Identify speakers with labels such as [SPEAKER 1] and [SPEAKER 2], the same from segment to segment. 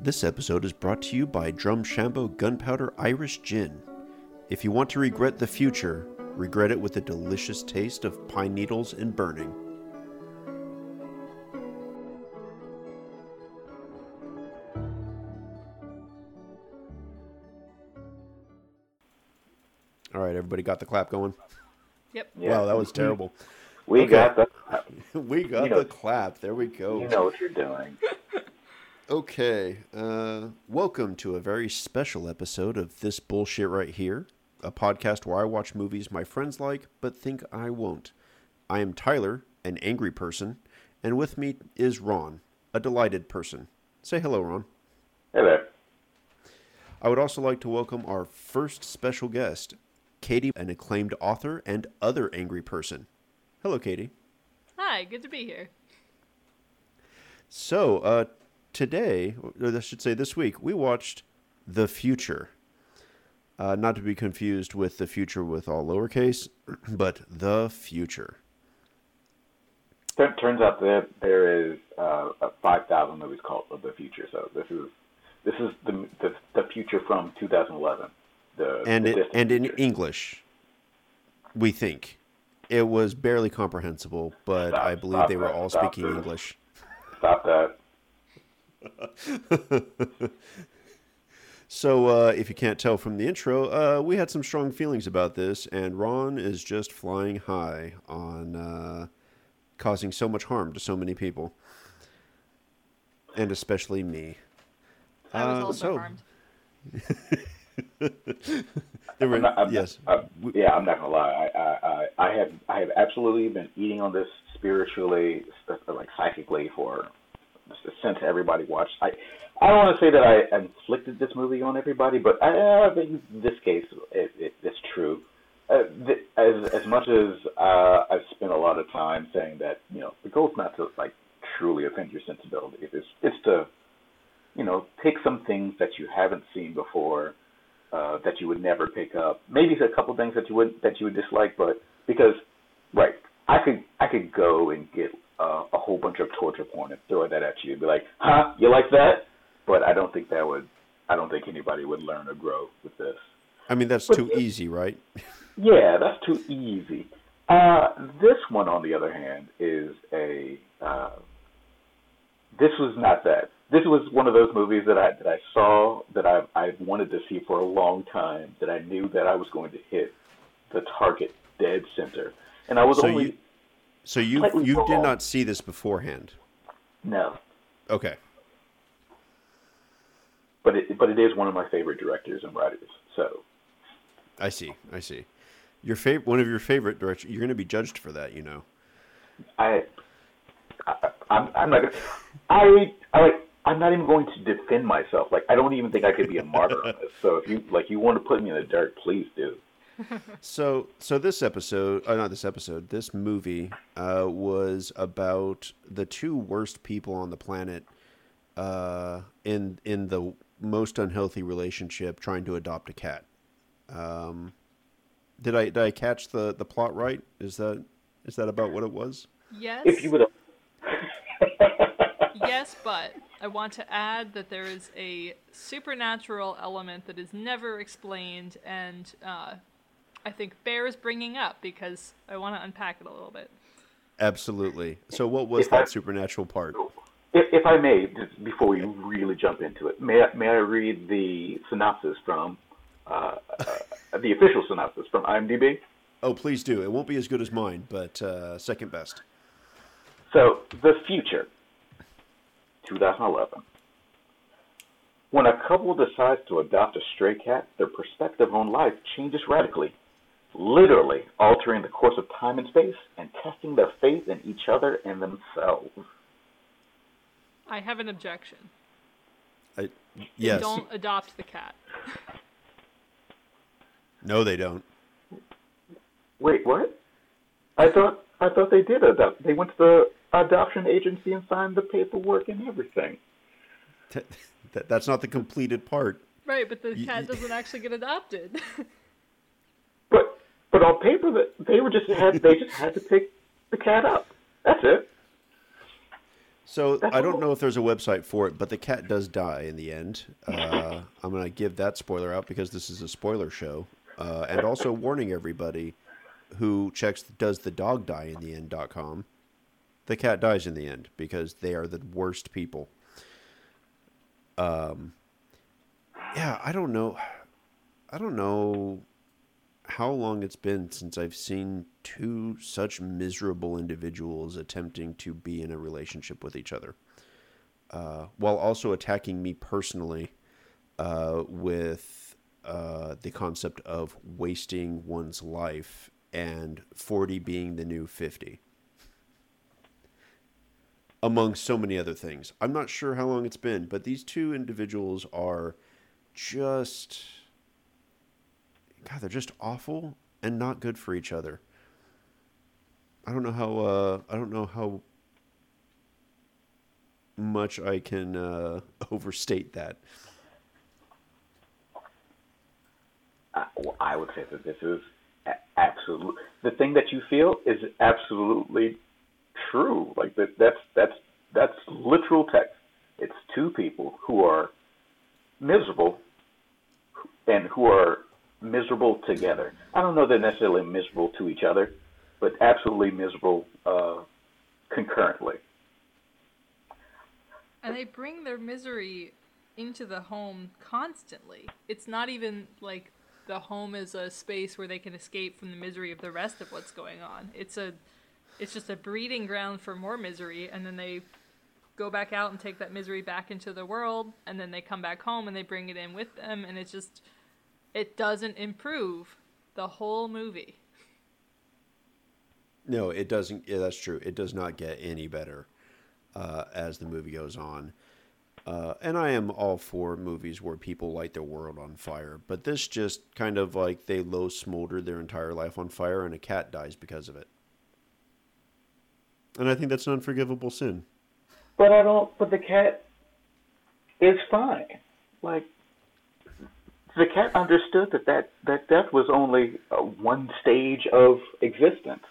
[SPEAKER 1] This episode is brought to you by Drum Drumshanbo Gunpowder Irish Gin. If you want to regret the future, regret it with the delicious taste of pine needles and burning. All right, everybody got the clap going?
[SPEAKER 2] Yep.
[SPEAKER 1] Wow, that was terrible.
[SPEAKER 3] We
[SPEAKER 1] Okay.
[SPEAKER 3] got the.
[SPEAKER 1] we got
[SPEAKER 3] You know-
[SPEAKER 1] the clap. There we go.
[SPEAKER 3] You know what you're doing.
[SPEAKER 1] Okay, uh, welcome to a very special episode of This Bullshit Right Here, a podcast where I watch movies my friends like but think I won't. I am Tyler, an angry person, and with me is Ron, a delighted person. Say hello, Ron.
[SPEAKER 3] Hey there.
[SPEAKER 1] I would also like to welcome our first special guest, Katie, an acclaimed author and other angry person. Hello, Katie.
[SPEAKER 2] Hi, good to be here.
[SPEAKER 1] So, uh, today, or I should say this week, we watched The Future. Uh, not to be confused with The Future with all lowercase, but The Future.
[SPEAKER 3] Tur- Turns out that there is uh, a 5,000 movies called The Future. So this is this is the the, the future from 2011. The
[SPEAKER 1] And,
[SPEAKER 3] the
[SPEAKER 1] it, and in
[SPEAKER 3] future.
[SPEAKER 1] English, we think. It was barely comprehensible, but
[SPEAKER 3] Stop,
[SPEAKER 1] I believe they were
[SPEAKER 3] that,
[SPEAKER 1] all speaking
[SPEAKER 3] this.
[SPEAKER 1] English.
[SPEAKER 3] Stop that.
[SPEAKER 1] So, uh, if you can't tell from the intro, uh, we had some strong feelings about this, and Ron is just flying high on uh, causing so much harm to so many people, and especially me.
[SPEAKER 2] I was
[SPEAKER 1] Uh,
[SPEAKER 2] also
[SPEAKER 1] so-
[SPEAKER 2] harmed.
[SPEAKER 1] There were,
[SPEAKER 3] I'm not- I'm-
[SPEAKER 1] yes, We-
[SPEAKER 3] yeah, I'm not gonna lie. I, I I I have I have absolutely been eating on this spiritually, like psychically, for since everybody watched. I I don't want to say that I inflicted this movie on everybody, but I, I think in this case it, it, it's true. Uh, th- as as much as uh, I've spent a lot of time saying that you know the goal's not to like truly offend your sensibilities. It's it's to you know take some things that you haven't seen before uh, that you would never pick up. Maybe a couple things that you would that you would dislike, but because right, I could I could go and get uh, a whole bunch of torture porn and throw that at you and be like, huh, you like that? But I don't think that would. I don't think anybody would learn or grow with this.
[SPEAKER 1] I mean that's too easy, right?
[SPEAKER 3] Yeah, that's too easy. Uh, this one, on the other hand, is a. Uh, this was not that. This was one of those movies that I that I saw that I I wanted to see for a long time. That I knew that I was going to hit the target dead center, and I was
[SPEAKER 1] So
[SPEAKER 3] only
[SPEAKER 1] you, so you you did not see this beforehand.
[SPEAKER 3] no,
[SPEAKER 1] Okay,
[SPEAKER 3] but it but it is one of my favorite directors and writers. So
[SPEAKER 1] I see, I see. Your favorite, one of your favorite directors. You're going to be judged for that, you know.
[SPEAKER 3] I, I I'm I'm not I I like I'm not even going to defend myself. Like I don't even think I could be a martyr on this. So if you like you want to put me in the dirt, please do.
[SPEAKER 1] So, so this episode, uh, not this episode, this movie uh, was about the two worst people on the planet uh, in in the most unhealthy relationship, trying to adopt a cat. Um, did I did I catch the, the plot right? Is that is that about what it was?
[SPEAKER 2] Yes.
[SPEAKER 3] If you would
[SPEAKER 2] yes, but I want to add that there is a supernatural element that is never explained, and uh, I think bears bringing up because I want to unpack it a little bit.
[SPEAKER 1] Absolutely. So, what was
[SPEAKER 3] If I-
[SPEAKER 1] that supernatural part?
[SPEAKER 3] if, if I may, before we really jump into it, may I, may I read the synopsis from uh, uh, the official synopsis from IMDb?
[SPEAKER 1] Oh, please do. It won't be as good as mine, but uh, second best.
[SPEAKER 3] So, the future, 2011. When a couple decides to adopt a stray cat, their perspective on life changes radically, literally altering the course of time and space and testing their faith in each other and themselves.
[SPEAKER 2] I have an objection.
[SPEAKER 1] I, yes.
[SPEAKER 2] Don't adopt the cat.
[SPEAKER 1] No, they don't.
[SPEAKER 3] Wait, what? I thought I thought they did adopt. They went to the adoption agency and signed the paperwork and everything.
[SPEAKER 1] T- that, that's not the completed part.
[SPEAKER 2] Right, but the
[SPEAKER 1] Y-
[SPEAKER 2] cat doesn't actually get adopted.
[SPEAKER 3] But on paper, that they were just had they just had to pick the cat up. That's it.
[SPEAKER 1] So
[SPEAKER 3] That's
[SPEAKER 1] I don't
[SPEAKER 3] cool.
[SPEAKER 1] know if there's a website for it, but the cat does die in the end. Uh, I'm going to give that spoiler out because this is a spoiler show, uh, and also warning everybody who checks does the dog die in the end.com. The cat dies in the end because they are the worst people. Um, yeah, I don't know. I don't know how long it's been since I've seen two such miserable individuals attempting to be in a relationship with each other, uh, while also attacking me personally uh, with uh, the concept of wasting one's life and 40 being the new 50. Among so many other things. I'm not sure how long it's been, but these two individuals are just God, they're just awful and not good for each other. I don't know how uh, I don't know how much I can uh, overstate that.
[SPEAKER 3] I, well, I would say that this is absolute. The thing that you feel is absolutely true. Like that. That's that's that's literal text. It's two people who are miserable and who are miserable together. I don't know they're necessarily miserable to each other, but absolutely miserable uh, concurrently.
[SPEAKER 2] And they bring their misery into the home constantly. It's not even like the home is a space where they can escape from the misery of the rest of what's going on. It's a it's just a breeding ground for more misery and then they go back out and take that misery back into the world and then they come back home and they bring it in with them and it's just it doesn't improve the whole movie.
[SPEAKER 1] No, it doesn't. Yeah, that's true. It does not get any better uh, as the movie goes on. Uh, and I am all for movies where people light their world on fire, but this just kind of like they low smolder their entire life on fire, and a cat dies because of it. And I think that's an unforgivable sin.
[SPEAKER 3] But I don't. But the cat is fine. Like the cat understood that that that death was only uh, one stage of existence,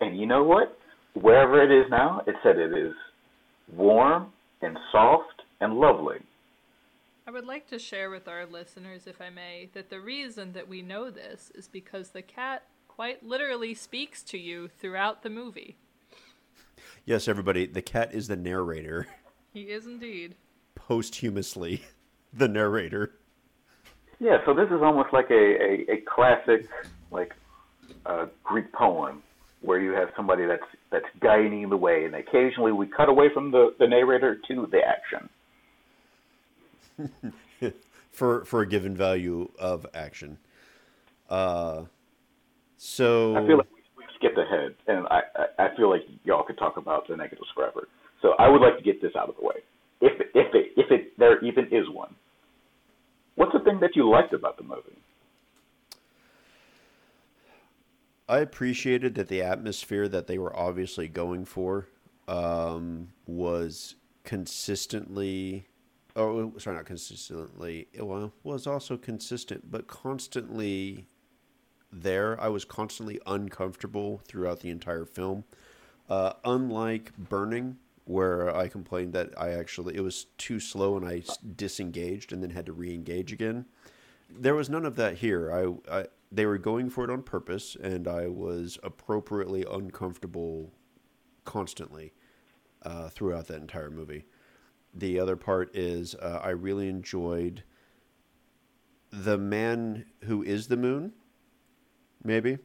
[SPEAKER 3] and you know what? Wherever it is now, it said it is warm and soft and lovely.
[SPEAKER 2] I would like to share with our listeners, if I may, that the reason that we know this is because the cat quite literally speaks to you throughout the movie.
[SPEAKER 1] Yes, everybody, the cat is the narrator,
[SPEAKER 2] He is indeed.
[SPEAKER 1] posthumously, the narrator.
[SPEAKER 3] Yeah, so this is almost like a, a, a classic like uh, Greek poem where you have somebody that's that's guiding the way, and occasionally we cut away from the, the narrator to the action.
[SPEAKER 1] for for a given value of action. Uh, so
[SPEAKER 3] I feel like we, skipped ahead, and I, I I feel like y'all could talk about the negative scrapper. So I would like to get this out of the way, if if it if it there even is one. What's the thing that you liked about the movie?
[SPEAKER 1] I appreciated that the atmosphere that they were obviously going for um, was consistently, oh, sorry, not consistently. Well, was also consistent, but constantly there. I was constantly uncomfortable throughout the entire film. Uh, unlike Burning, where I complained that I actually it was too slow and I disengaged and then had to re-engage again. There was none of that here. I, I they were going for it on purpose, and I was appropriately uncomfortable constantly uh, throughout that entire movie. The other part is uh, I really enjoyed the man who is the moon, maybe,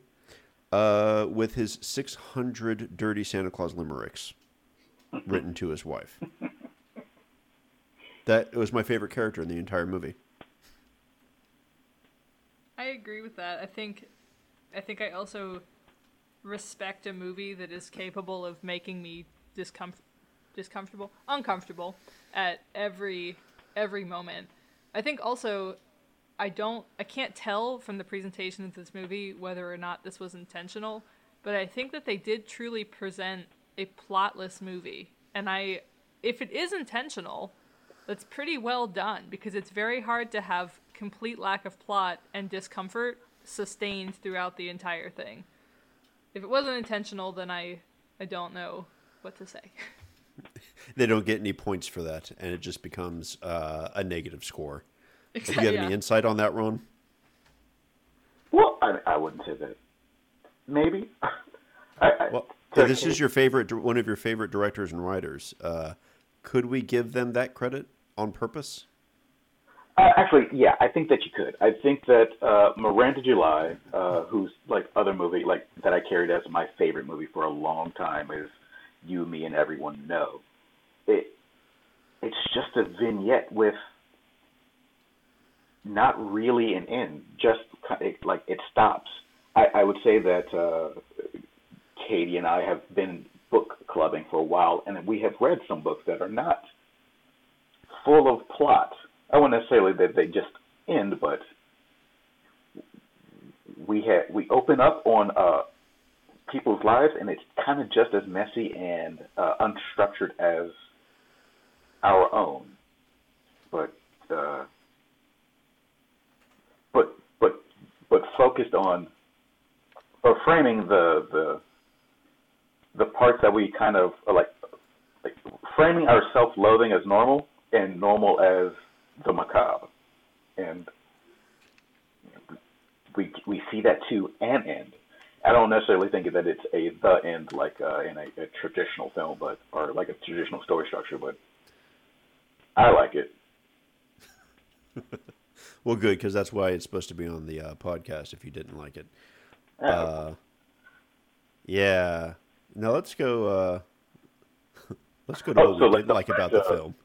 [SPEAKER 1] uh, with his 600 dirty Santa Claus limericks written to his wife. That was my favorite character in the entire movie.
[SPEAKER 2] I agree with that. I think I think I also respect a movie that is capable of making me discomfort discomfortable, uncomfortable at every every moment. I think also I don't I can't tell from the presentation of this movie whether or not this was intentional, but I think that they did truly present a plotless movie. And I if it is intentional, that's pretty well done because it's very hard to have complete lack of plot and discomfort sustained throughout the entire thing. If it wasn't intentional, then I I don't know what to say.
[SPEAKER 1] they don't get any points for that, and it just becomes uh, a negative score. Do
[SPEAKER 2] Exactly.
[SPEAKER 1] you have any insight on that, Ron?
[SPEAKER 3] Well, I, I wouldn't say that. Maybe. I, I,
[SPEAKER 1] Well,
[SPEAKER 3] to-
[SPEAKER 1] this is your favorite, one of your favorite directors and writers. Uh, could we give them that credit on purpose?
[SPEAKER 3] Uh, actually, yeah, I think that you could. I think that uh, Miranda July, uh, who's like other movie like that I carried as my favorite movie for a long time, is You, Me, and Everyone Know. It it's just a vignette with not really an end. Just it, like it stops. I, I would say that uh, Katie and I have been book clubbing for a while, and we have read some books that are not full of plot. I wouldn't necessarily that they just end, but we had we open up on uh, people's lives, and it's kind of just as messy and uh, unstructured as our own. But uh, but but but focused on or framing the the the parts that we kind of are like, like framing our self-loathing as normal and normal as the macabre, and we we see that to an end. I don't necessarily think that it's a the end like uh, in a, a traditional film, but or like a traditional story structure, but I like it.
[SPEAKER 1] Well, good because that's why it's supposed to be on the uh, podcast. If you didn't like it, uh, yeah. Now let's go. Uh, let's go to
[SPEAKER 3] Oh,
[SPEAKER 1] what
[SPEAKER 3] so
[SPEAKER 1] we
[SPEAKER 3] like
[SPEAKER 1] didn't like about the
[SPEAKER 3] first, uh,
[SPEAKER 1] film.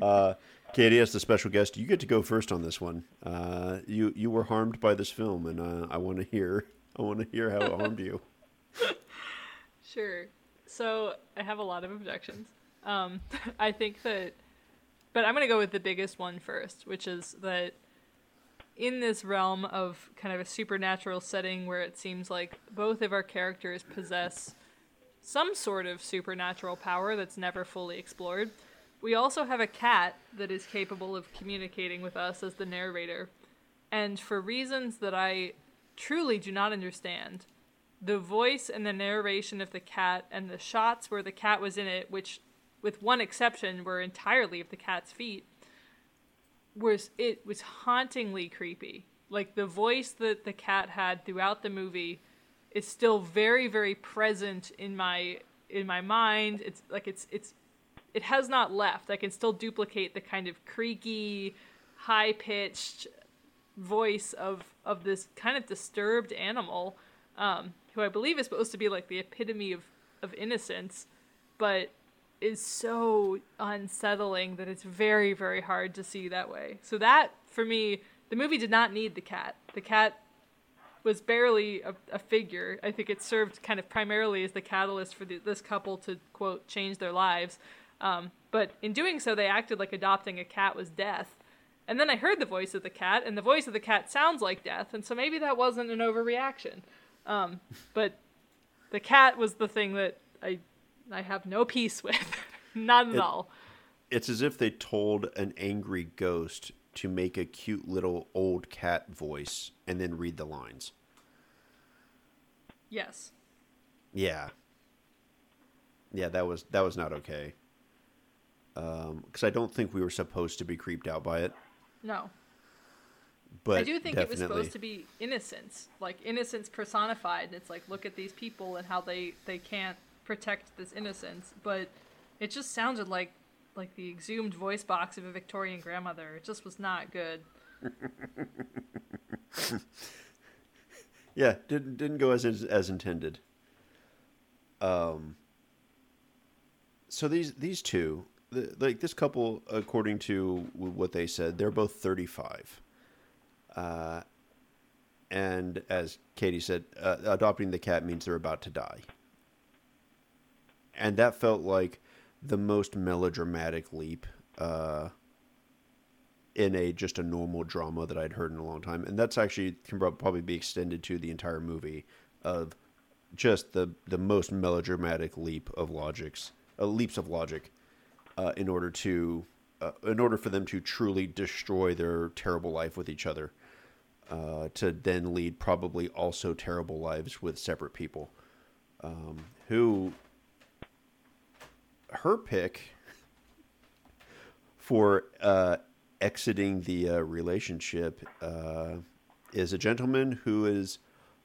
[SPEAKER 1] uh, Katie, as the special guest, you get to go first on this one. Uh, you you were harmed by this film, and uh, I want to hear. I want to hear how it harmed you.
[SPEAKER 2] Sure. So I have a lot of objections. Um, I think that, but I'm gonna go with the biggest one first, which is that in this realm of kind of a supernatural setting where it seems like both of our characters possess some sort of supernatural power that's never fully explored. We also have a cat that is capable of communicating with us as the narrator. And for reasons that I truly do not understand, the voice and the narration of the cat and the shots where the cat was in it, which, with one exception, were entirely of the cat's feet, was it was hauntingly creepy. Like the voice that the cat had throughout the movie is still very, very present in my in my mind. It's like it's it's it has not left. I can still duplicate the kind of creaky, high pitched voice of of this kind of disturbed animal, um, who I believe is supposed to be like the epitome of of innocence, but is so unsettling that it's very very hard to see that way. So that for me, the movie did not need the cat. The cat was barely a, a figure. I think it served kind of primarily as the catalyst for the, this couple to quote change their lives. Um, but in doing so, they acted like adopting a cat was death. And then I heard the voice of the cat, and the voice of the cat sounds like death, and so maybe that wasn't an overreaction. Um, but the cat was the thing that I I have no peace with, at
[SPEAKER 1] It-
[SPEAKER 2] all.
[SPEAKER 1] It's as if they told an angry ghost to make a cute little old cat voice and then read the lines.
[SPEAKER 2] Yes.
[SPEAKER 1] Yeah. Yeah, that was that was not okay. Um, Because I don't think we were supposed to be creeped out by it.
[SPEAKER 2] No.
[SPEAKER 1] But
[SPEAKER 2] I do think it was supposed to be innocence, like innocence personified. It's like look at these people and how they they can't protect this innocence, but it just sounded like like the exhumed voice box of a Victorian grandmother. It just was not good.
[SPEAKER 1] Yeah, didn't didn't go as as, intended. Um. So these these two, the, like this couple, according to what they said, they're both thirty five. Uh, and as Katie said, uh, adopting the cat means they're about to die. And that felt like the most melodramatic leap uh, in a just a normal drama that I'd heard in a long time, and that's actually can probably be extended to the entire movie of just the the most melodramatic leap of logics, uh, leaps of logic, uh, in order to uh, in order for them to truly destroy their terrible life with each other, uh, to then lead probably also terrible lives with separate people, um, who her pick for uh, exiting the uh, relationship uh, is a gentleman who is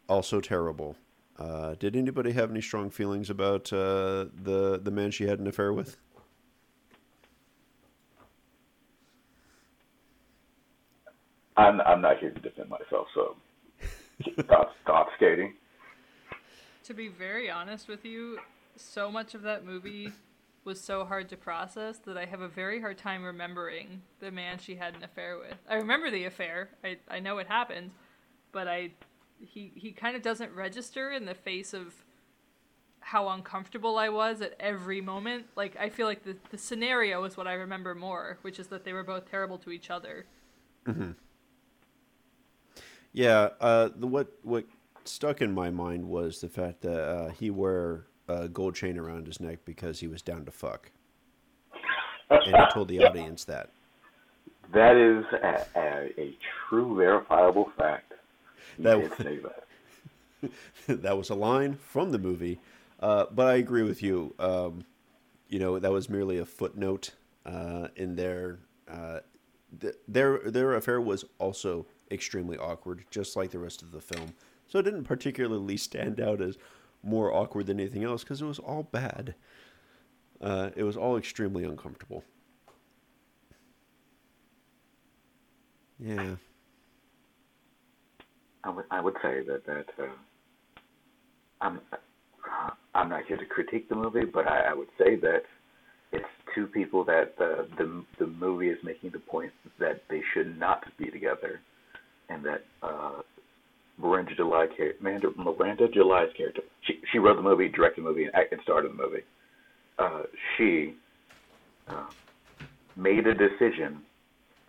[SPEAKER 1] also terrible. Uh, did anybody have any strong feelings about uh, the the man she had an affair with?
[SPEAKER 3] I'm I'm not here to defend myself, so stop stop skating.
[SPEAKER 2] To be very honest with you, so much of that movie was so hard to process that I have a very hard time remembering the man she had an affair with. I remember the affair. I, I know it happened, but I he he kind of doesn't register in the face of how uncomfortable I was at every moment. Like I feel like the the scenario is what I remember more, which is that they were both terrible to each other.
[SPEAKER 1] Mm-hmm. Yeah, uh, the what what stuck in my mind was the fact that uh, he wore a gold chain around his neck because he was down to fuck, and he told the audience that.
[SPEAKER 3] That is a, a, a true verifiable fact.
[SPEAKER 1] That-
[SPEAKER 3] say that.
[SPEAKER 1] that was a line from the movie, uh, but I agree with you. Um, you know, that was merely a footnote uh, in their uh, th- their their affair was also extremely awkward, just like the rest of the film. So it didn't particularly stand out as more awkward than anything else because it was all bad. Uh, it was all extremely uncomfortable. Yeah.
[SPEAKER 3] I would I would say that that uh, I'm I'm not here to critique the movie, but I, I would say that it's two people that the the the movie is making the point that they should not be together, and that uh, Miranda July Miranda, Miranda July's character. She she wrote the movie, directed the movie, and, and starred in the movie. Uh, she uh, made a decision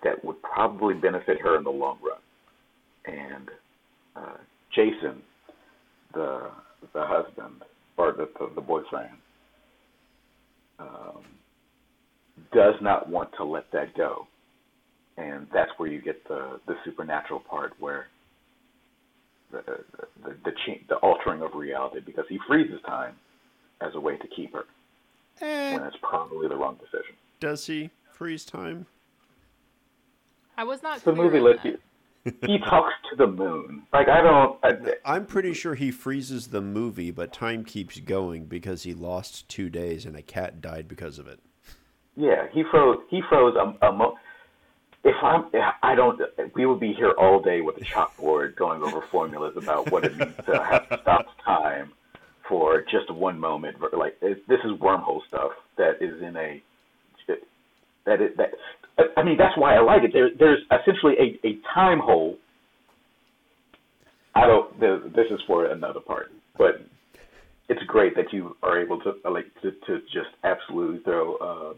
[SPEAKER 3] that would probably benefit her in the long run, and uh, Jason, the the husband or the the, the boyfriend, um, does not want to let that go, and that's where you get the the supernatural part where the the the, the, the altering of reality because he freezes time as a way to keep her
[SPEAKER 1] Eh,
[SPEAKER 3] when it's probably the wrong decision.
[SPEAKER 1] does he freeze time?
[SPEAKER 2] I was not.
[SPEAKER 3] The
[SPEAKER 2] clear
[SPEAKER 3] movie
[SPEAKER 2] on
[SPEAKER 3] lets
[SPEAKER 2] that.
[SPEAKER 3] you. He talks to the moon. Like I don't. I,
[SPEAKER 1] I'm pretty sure he freezes the movie, but time keeps going because he lost two days and a cat died because of it.
[SPEAKER 3] Yeah, he froze. He froze a, a mo- If I'm, I don't. We would be here all day with a chalkboard going over formulas about what it means to have stopped time for just one moment. Like this is wormhole stuff that is in a that it, that. I mean, that's why I like it. There, there's essentially a, a time hole. I don't. This is for another part, but it's great that you are able to like to, to just absolutely throw um,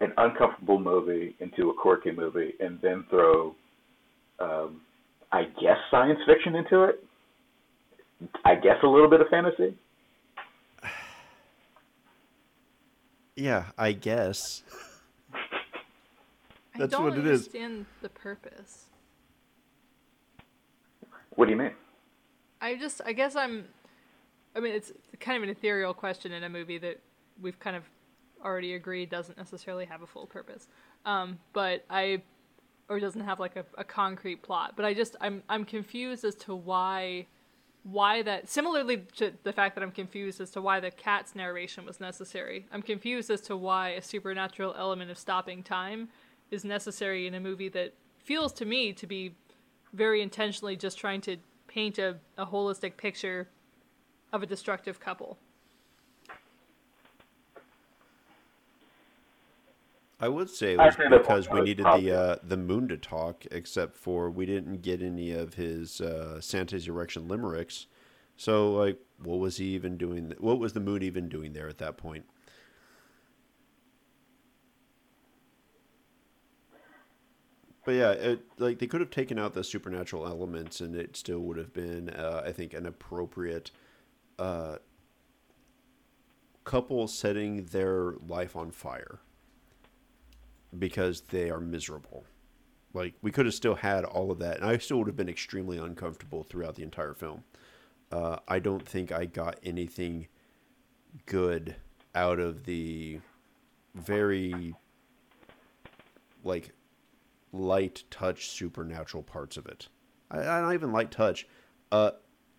[SPEAKER 3] an uncomfortable movie into a quirky movie, and then throw, um, I guess, science fiction into it. I guess a little bit of fantasy.
[SPEAKER 1] Yeah, I guess. That's I
[SPEAKER 2] don't
[SPEAKER 1] what it is.
[SPEAKER 2] understand the purpose.
[SPEAKER 3] What do you mean?
[SPEAKER 2] I just, I guess I'm. I mean, it's kind of an ethereal question in a movie that we've kind of already agreed doesn't necessarily have a full purpose. Um, but I, or doesn't have like a, a concrete plot. But I just, I'm, I'm confused as to why, why that. Similarly to the fact that I'm confused as to why the cat's narration was necessary. I'm confused as to why a supernatural element of stopping time is necessary in a movie that feels to me to be very intentionally just trying to paint a, a holistic picture of a destructive couple.
[SPEAKER 1] I would say it was because we needed the uh, the moon to talk, except for we didn't get any of his uh, Santa's erection limericks. So, like, what was he even doing? What was the moon even doing there at that point? But yeah, it, like they could have taken out the supernatural elements, and it still would have been, uh, I think, an appropriate uh, couple setting their life on fire because they are miserable. Like we could have still had all of that, and I still would have been extremely uncomfortable throughout the entire film. Uh, I don't think I got anything good out of the very like light touch supernatural parts of it. I, I not even light touch. Uh,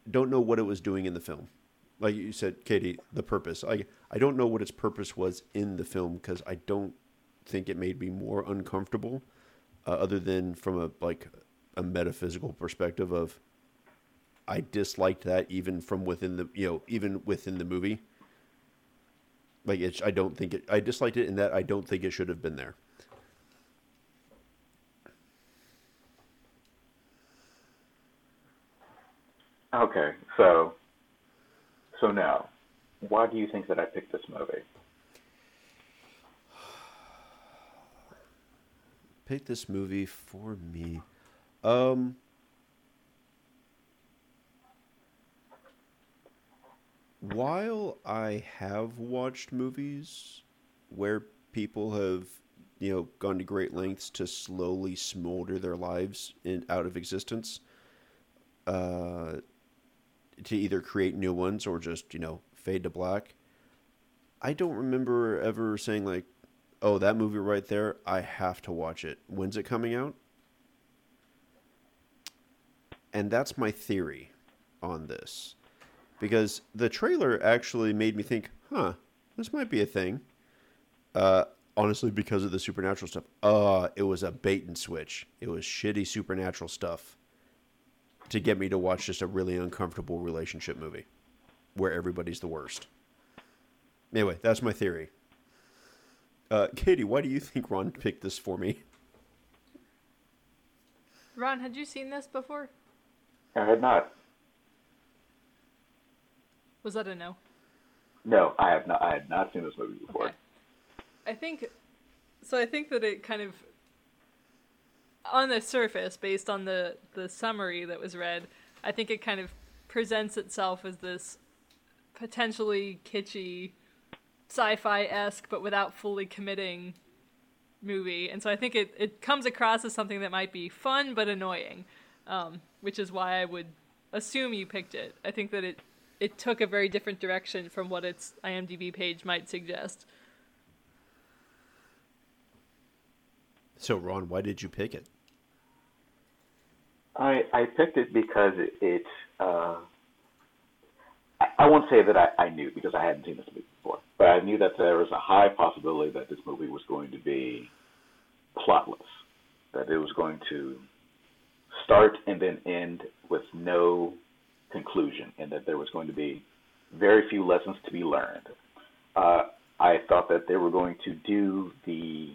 [SPEAKER 1] don't know what it was doing in the film. Like you said, Katie, the purpose. I I don't know what its purpose was in the film because I don't think it made me more uncomfortable, uh, other than from a like a metaphysical perspective of I disliked that even from within the you know even within the movie. Like it's I don't think it I disliked it in that I don't think it should have been there.
[SPEAKER 3] Okay, so so now, why do you think that I picked this movie?
[SPEAKER 1] Pick this movie for me. Um while I have watched movies where people have, you know, gone to great lengths to slowly smolder their lives in out of existence, uh, to either create new ones or just you know fade to black. I don't remember ever saying like, "Oh, that movie right there, I have to watch it." When's it coming out? And that's my theory on this because the trailer actually made me think, huh, this might be a thing. Uh, honestly, because of the supernatural stuff. Uh, it was a bait and switch. It was shitty supernatural stuff to get me to watch just a really uncomfortable relationship movie where everybody's the worst. Anyway, that's my theory. Uh, Katie, why do you think Ron picked this for me?
[SPEAKER 2] Ron, had you seen this before?
[SPEAKER 3] I had not.
[SPEAKER 2] Was that a no?
[SPEAKER 3] No, I have not. I had not seen this movie before.
[SPEAKER 2] Okay. I think so. I think that it kind of, on the surface, based on the the summary that was read, I think it kind of presents itself as this potentially kitschy, sci-fi esque, but without fully committing movie. And so I think it it comes across as something that might be fun but annoying, um, which is why I would assume you picked it. I think that it it took a very different direction from what its IMDb page might suggest.
[SPEAKER 1] So, Ron, why did you pick it?
[SPEAKER 3] I I picked it because it. it uh, I, I won't say that I, I knew because I hadn't seen this movie before, but I knew that there was a high possibility that this movie was going to be plotless, that it was going to start and then end with no conclusion, and that there was going to be very few lessons to be learned. Uh, I thought that they were going to do the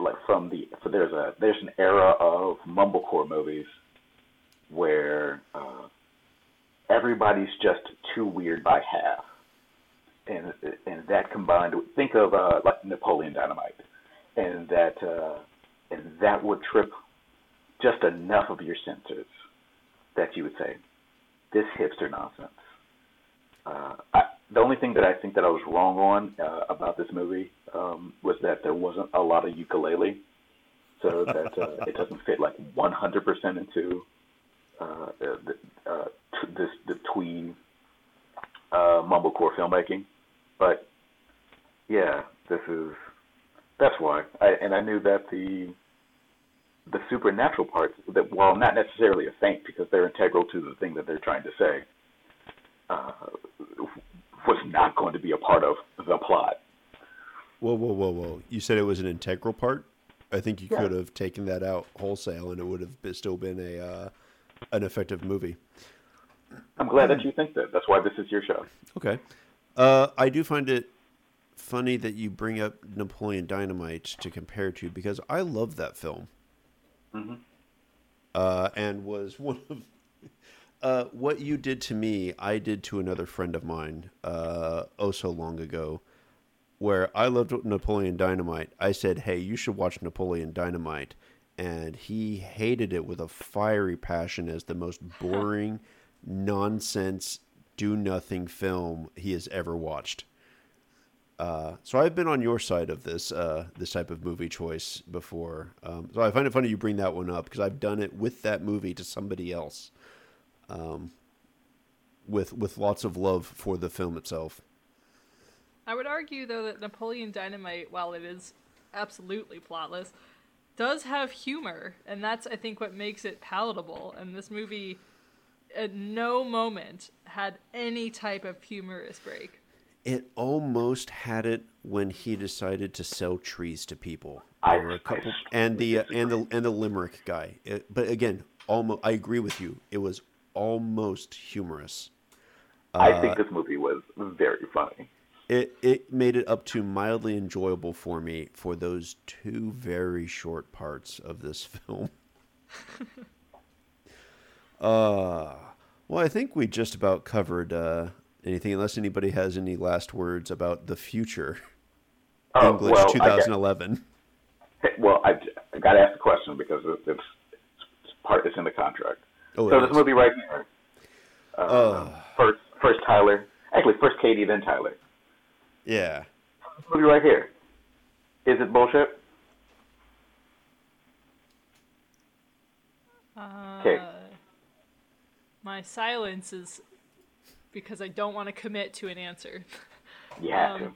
[SPEAKER 3] like from the so there's a there's an era of mumblecore movies where uh, everybody's just too weird by half, and and that combined think of uh, like Napoleon Dynamite, and that uh, and that would trip just enough of your senses that you would say this hipster nonsense. Uh, I, the only thing that I think that I was wrong on uh, about this movie um, was that there wasn't a lot of ukulele, so that uh, it doesn't fit like 100% into uh, the, uh, t- this the twee uh, mumblecore filmmaking. But yeah, this is that's why. I, and I knew that the the supernatural parts that while not necessarily a feint because they're integral to the thing that they're trying to say uh, was not going to be a part of the plot
[SPEAKER 1] Whoa, whoa, whoa, whoa! You said it was an integral part. I think you
[SPEAKER 3] Yeah.
[SPEAKER 1] could have taken that out wholesale, and it would have still been a uh, an effective movie.
[SPEAKER 3] i'm glad that you think that that's why this is your show
[SPEAKER 1] Okay. Uh, I do find it funny that you bring up Napoleon Dynamite to compare to because I love that film.
[SPEAKER 3] Mhm.
[SPEAKER 1] Uh, and was one of uh, what you did to me, I did to another friend of mine uh, oh so long ago, where I loved Napoleon Dynamite. I said, "Hey, you should watch Napoleon Dynamite," and he hated it with a fiery passion as the most boring, nonsense, do nothing film he has ever watched. Uh, so I've been on your side of this uh, this type of movie choice before. Um, so I find it funny you bring that one up because I've done it with that movie to somebody else, um, with with lots of love for the film itself.
[SPEAKER 2] I would argue though that Napoleon Dynamite, while it is absolutely plotless, does have humor, and that's I think what makes it palatable. And this movie, at no moment had any type of humorous break.
[SPEAKER 1] It almost had it when he decided to sell trees to people. There were a couple, and the uh, and the and the limerick guy. It, but again, almost I agree with you. It was almost humorous.
[SPEAKER 3] I think this movie was very funny.
[SPEAKER 1] It it made it up to mildly enjoyable for me for those two very short parts of this film. uh well, I think we just about covered uh, anything, unless anybody has any last words about the future.
[SPEAKER 3] Oh,
[SPEAKER 1] English
[SPEAKER 3] well, I
[SPEAKER 1] 2011.
[SPEAKER 3] got- well, I, I got to ask the question because it- it's, it's part. It's in the contract.
[SPEAKER 1] Oh,
[SPEAKER 3] so this
[SPEAKER 1] is.
[SPEAKER 3] movie right here. Uh,
[SPEAKER 1] Uh.
[SPEAKER 3] First, first Tyler. Actually, first Katie, then Tyler.
[SPEAKER 1] Yeah.
[SPEAKER 3] This movie right here. Is it bullshit?
[SPEAKER 2] Uh,
[SPEAKER 3] 'Kay.
[SPEAKER 2] My silence is because I don't want to commit to an answer.
[SPEAKER 3] You have
[SPEAKER 2] Um,
[SPEAKER 3] to.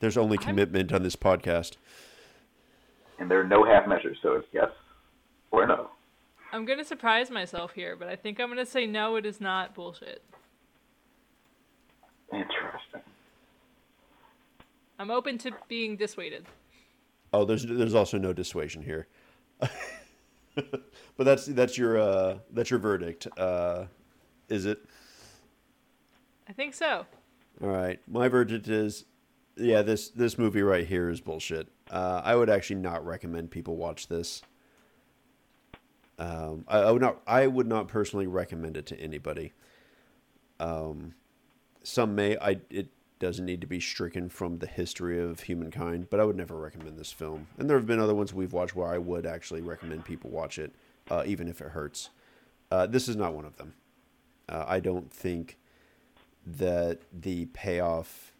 [SPEAKER 1] There's only commitment on this podcast.
[SPEAKER 3] And there are no half measures, so it's yes or no.
[SPEAKER 2] I'm gonna surprise myself here, but I think I'm gonna say no. It is not bullshit.
[SPEAKER 3] Interesting.
[SPEAKER 2] I'm open to being dissuaded.
[SPEAKER 1] Oh, there's there's also no dissuasion here. but that's that's your uh, that's your verdict. Uh, is it?
[SPEAKER 2] I think so.
[SPEAKER 1] All right. My verdict is, yeah, this this movie right here is bullshit. Uh, I would actually not recommend people watch this. Um, I, I would not. I would not personally recommend it to anybody. Um, some may. I it doesn't need to be stricken from the history of humankind, but I would never recommend this film. And there have been other ones we've watched where I would actually recommend people watch it, uh, even if it hurts. Uh, this is not one of them. Uh, I don't think that the payoff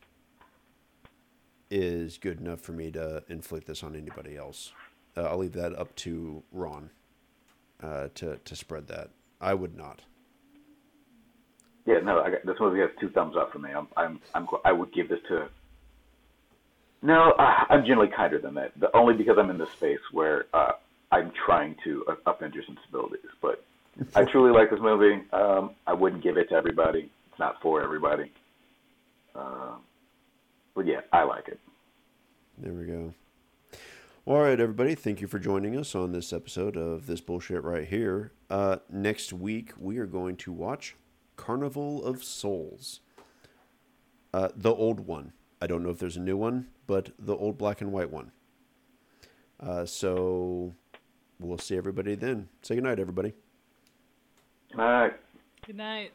[SPEAKER 1] is good enough for me to inflict this on anybody else. Uh, I'll leave that up to Ron uh, to to spread that. I would not.
[SPEAKER 3] Yeah, no, I got, this movie has two thumbs up for me. I'm, I'm, I'm, I would give this to. No, I, I'm generally kinder than that. The, only because I'm in this space where uh, I'm trying to uh, upend your sensibilities. But I truly like this movie. Um, I wouldn't give it to everybody. It's not for everybody. Uh, but yeah, I like it.
[SPEAKER 1] There we go. All right, everybody. Thank you for joining us on this episode of this bullshit right here. Uh, next week we are going to watch Carnival of Souls. Uh, the old one. I don't know if there's a new one, but the old black and white one. Uh, so we'll see everybody then. Say goodnight, everybody.
[SPEAKER 3] All right.
[SPEAKER 2] Good night.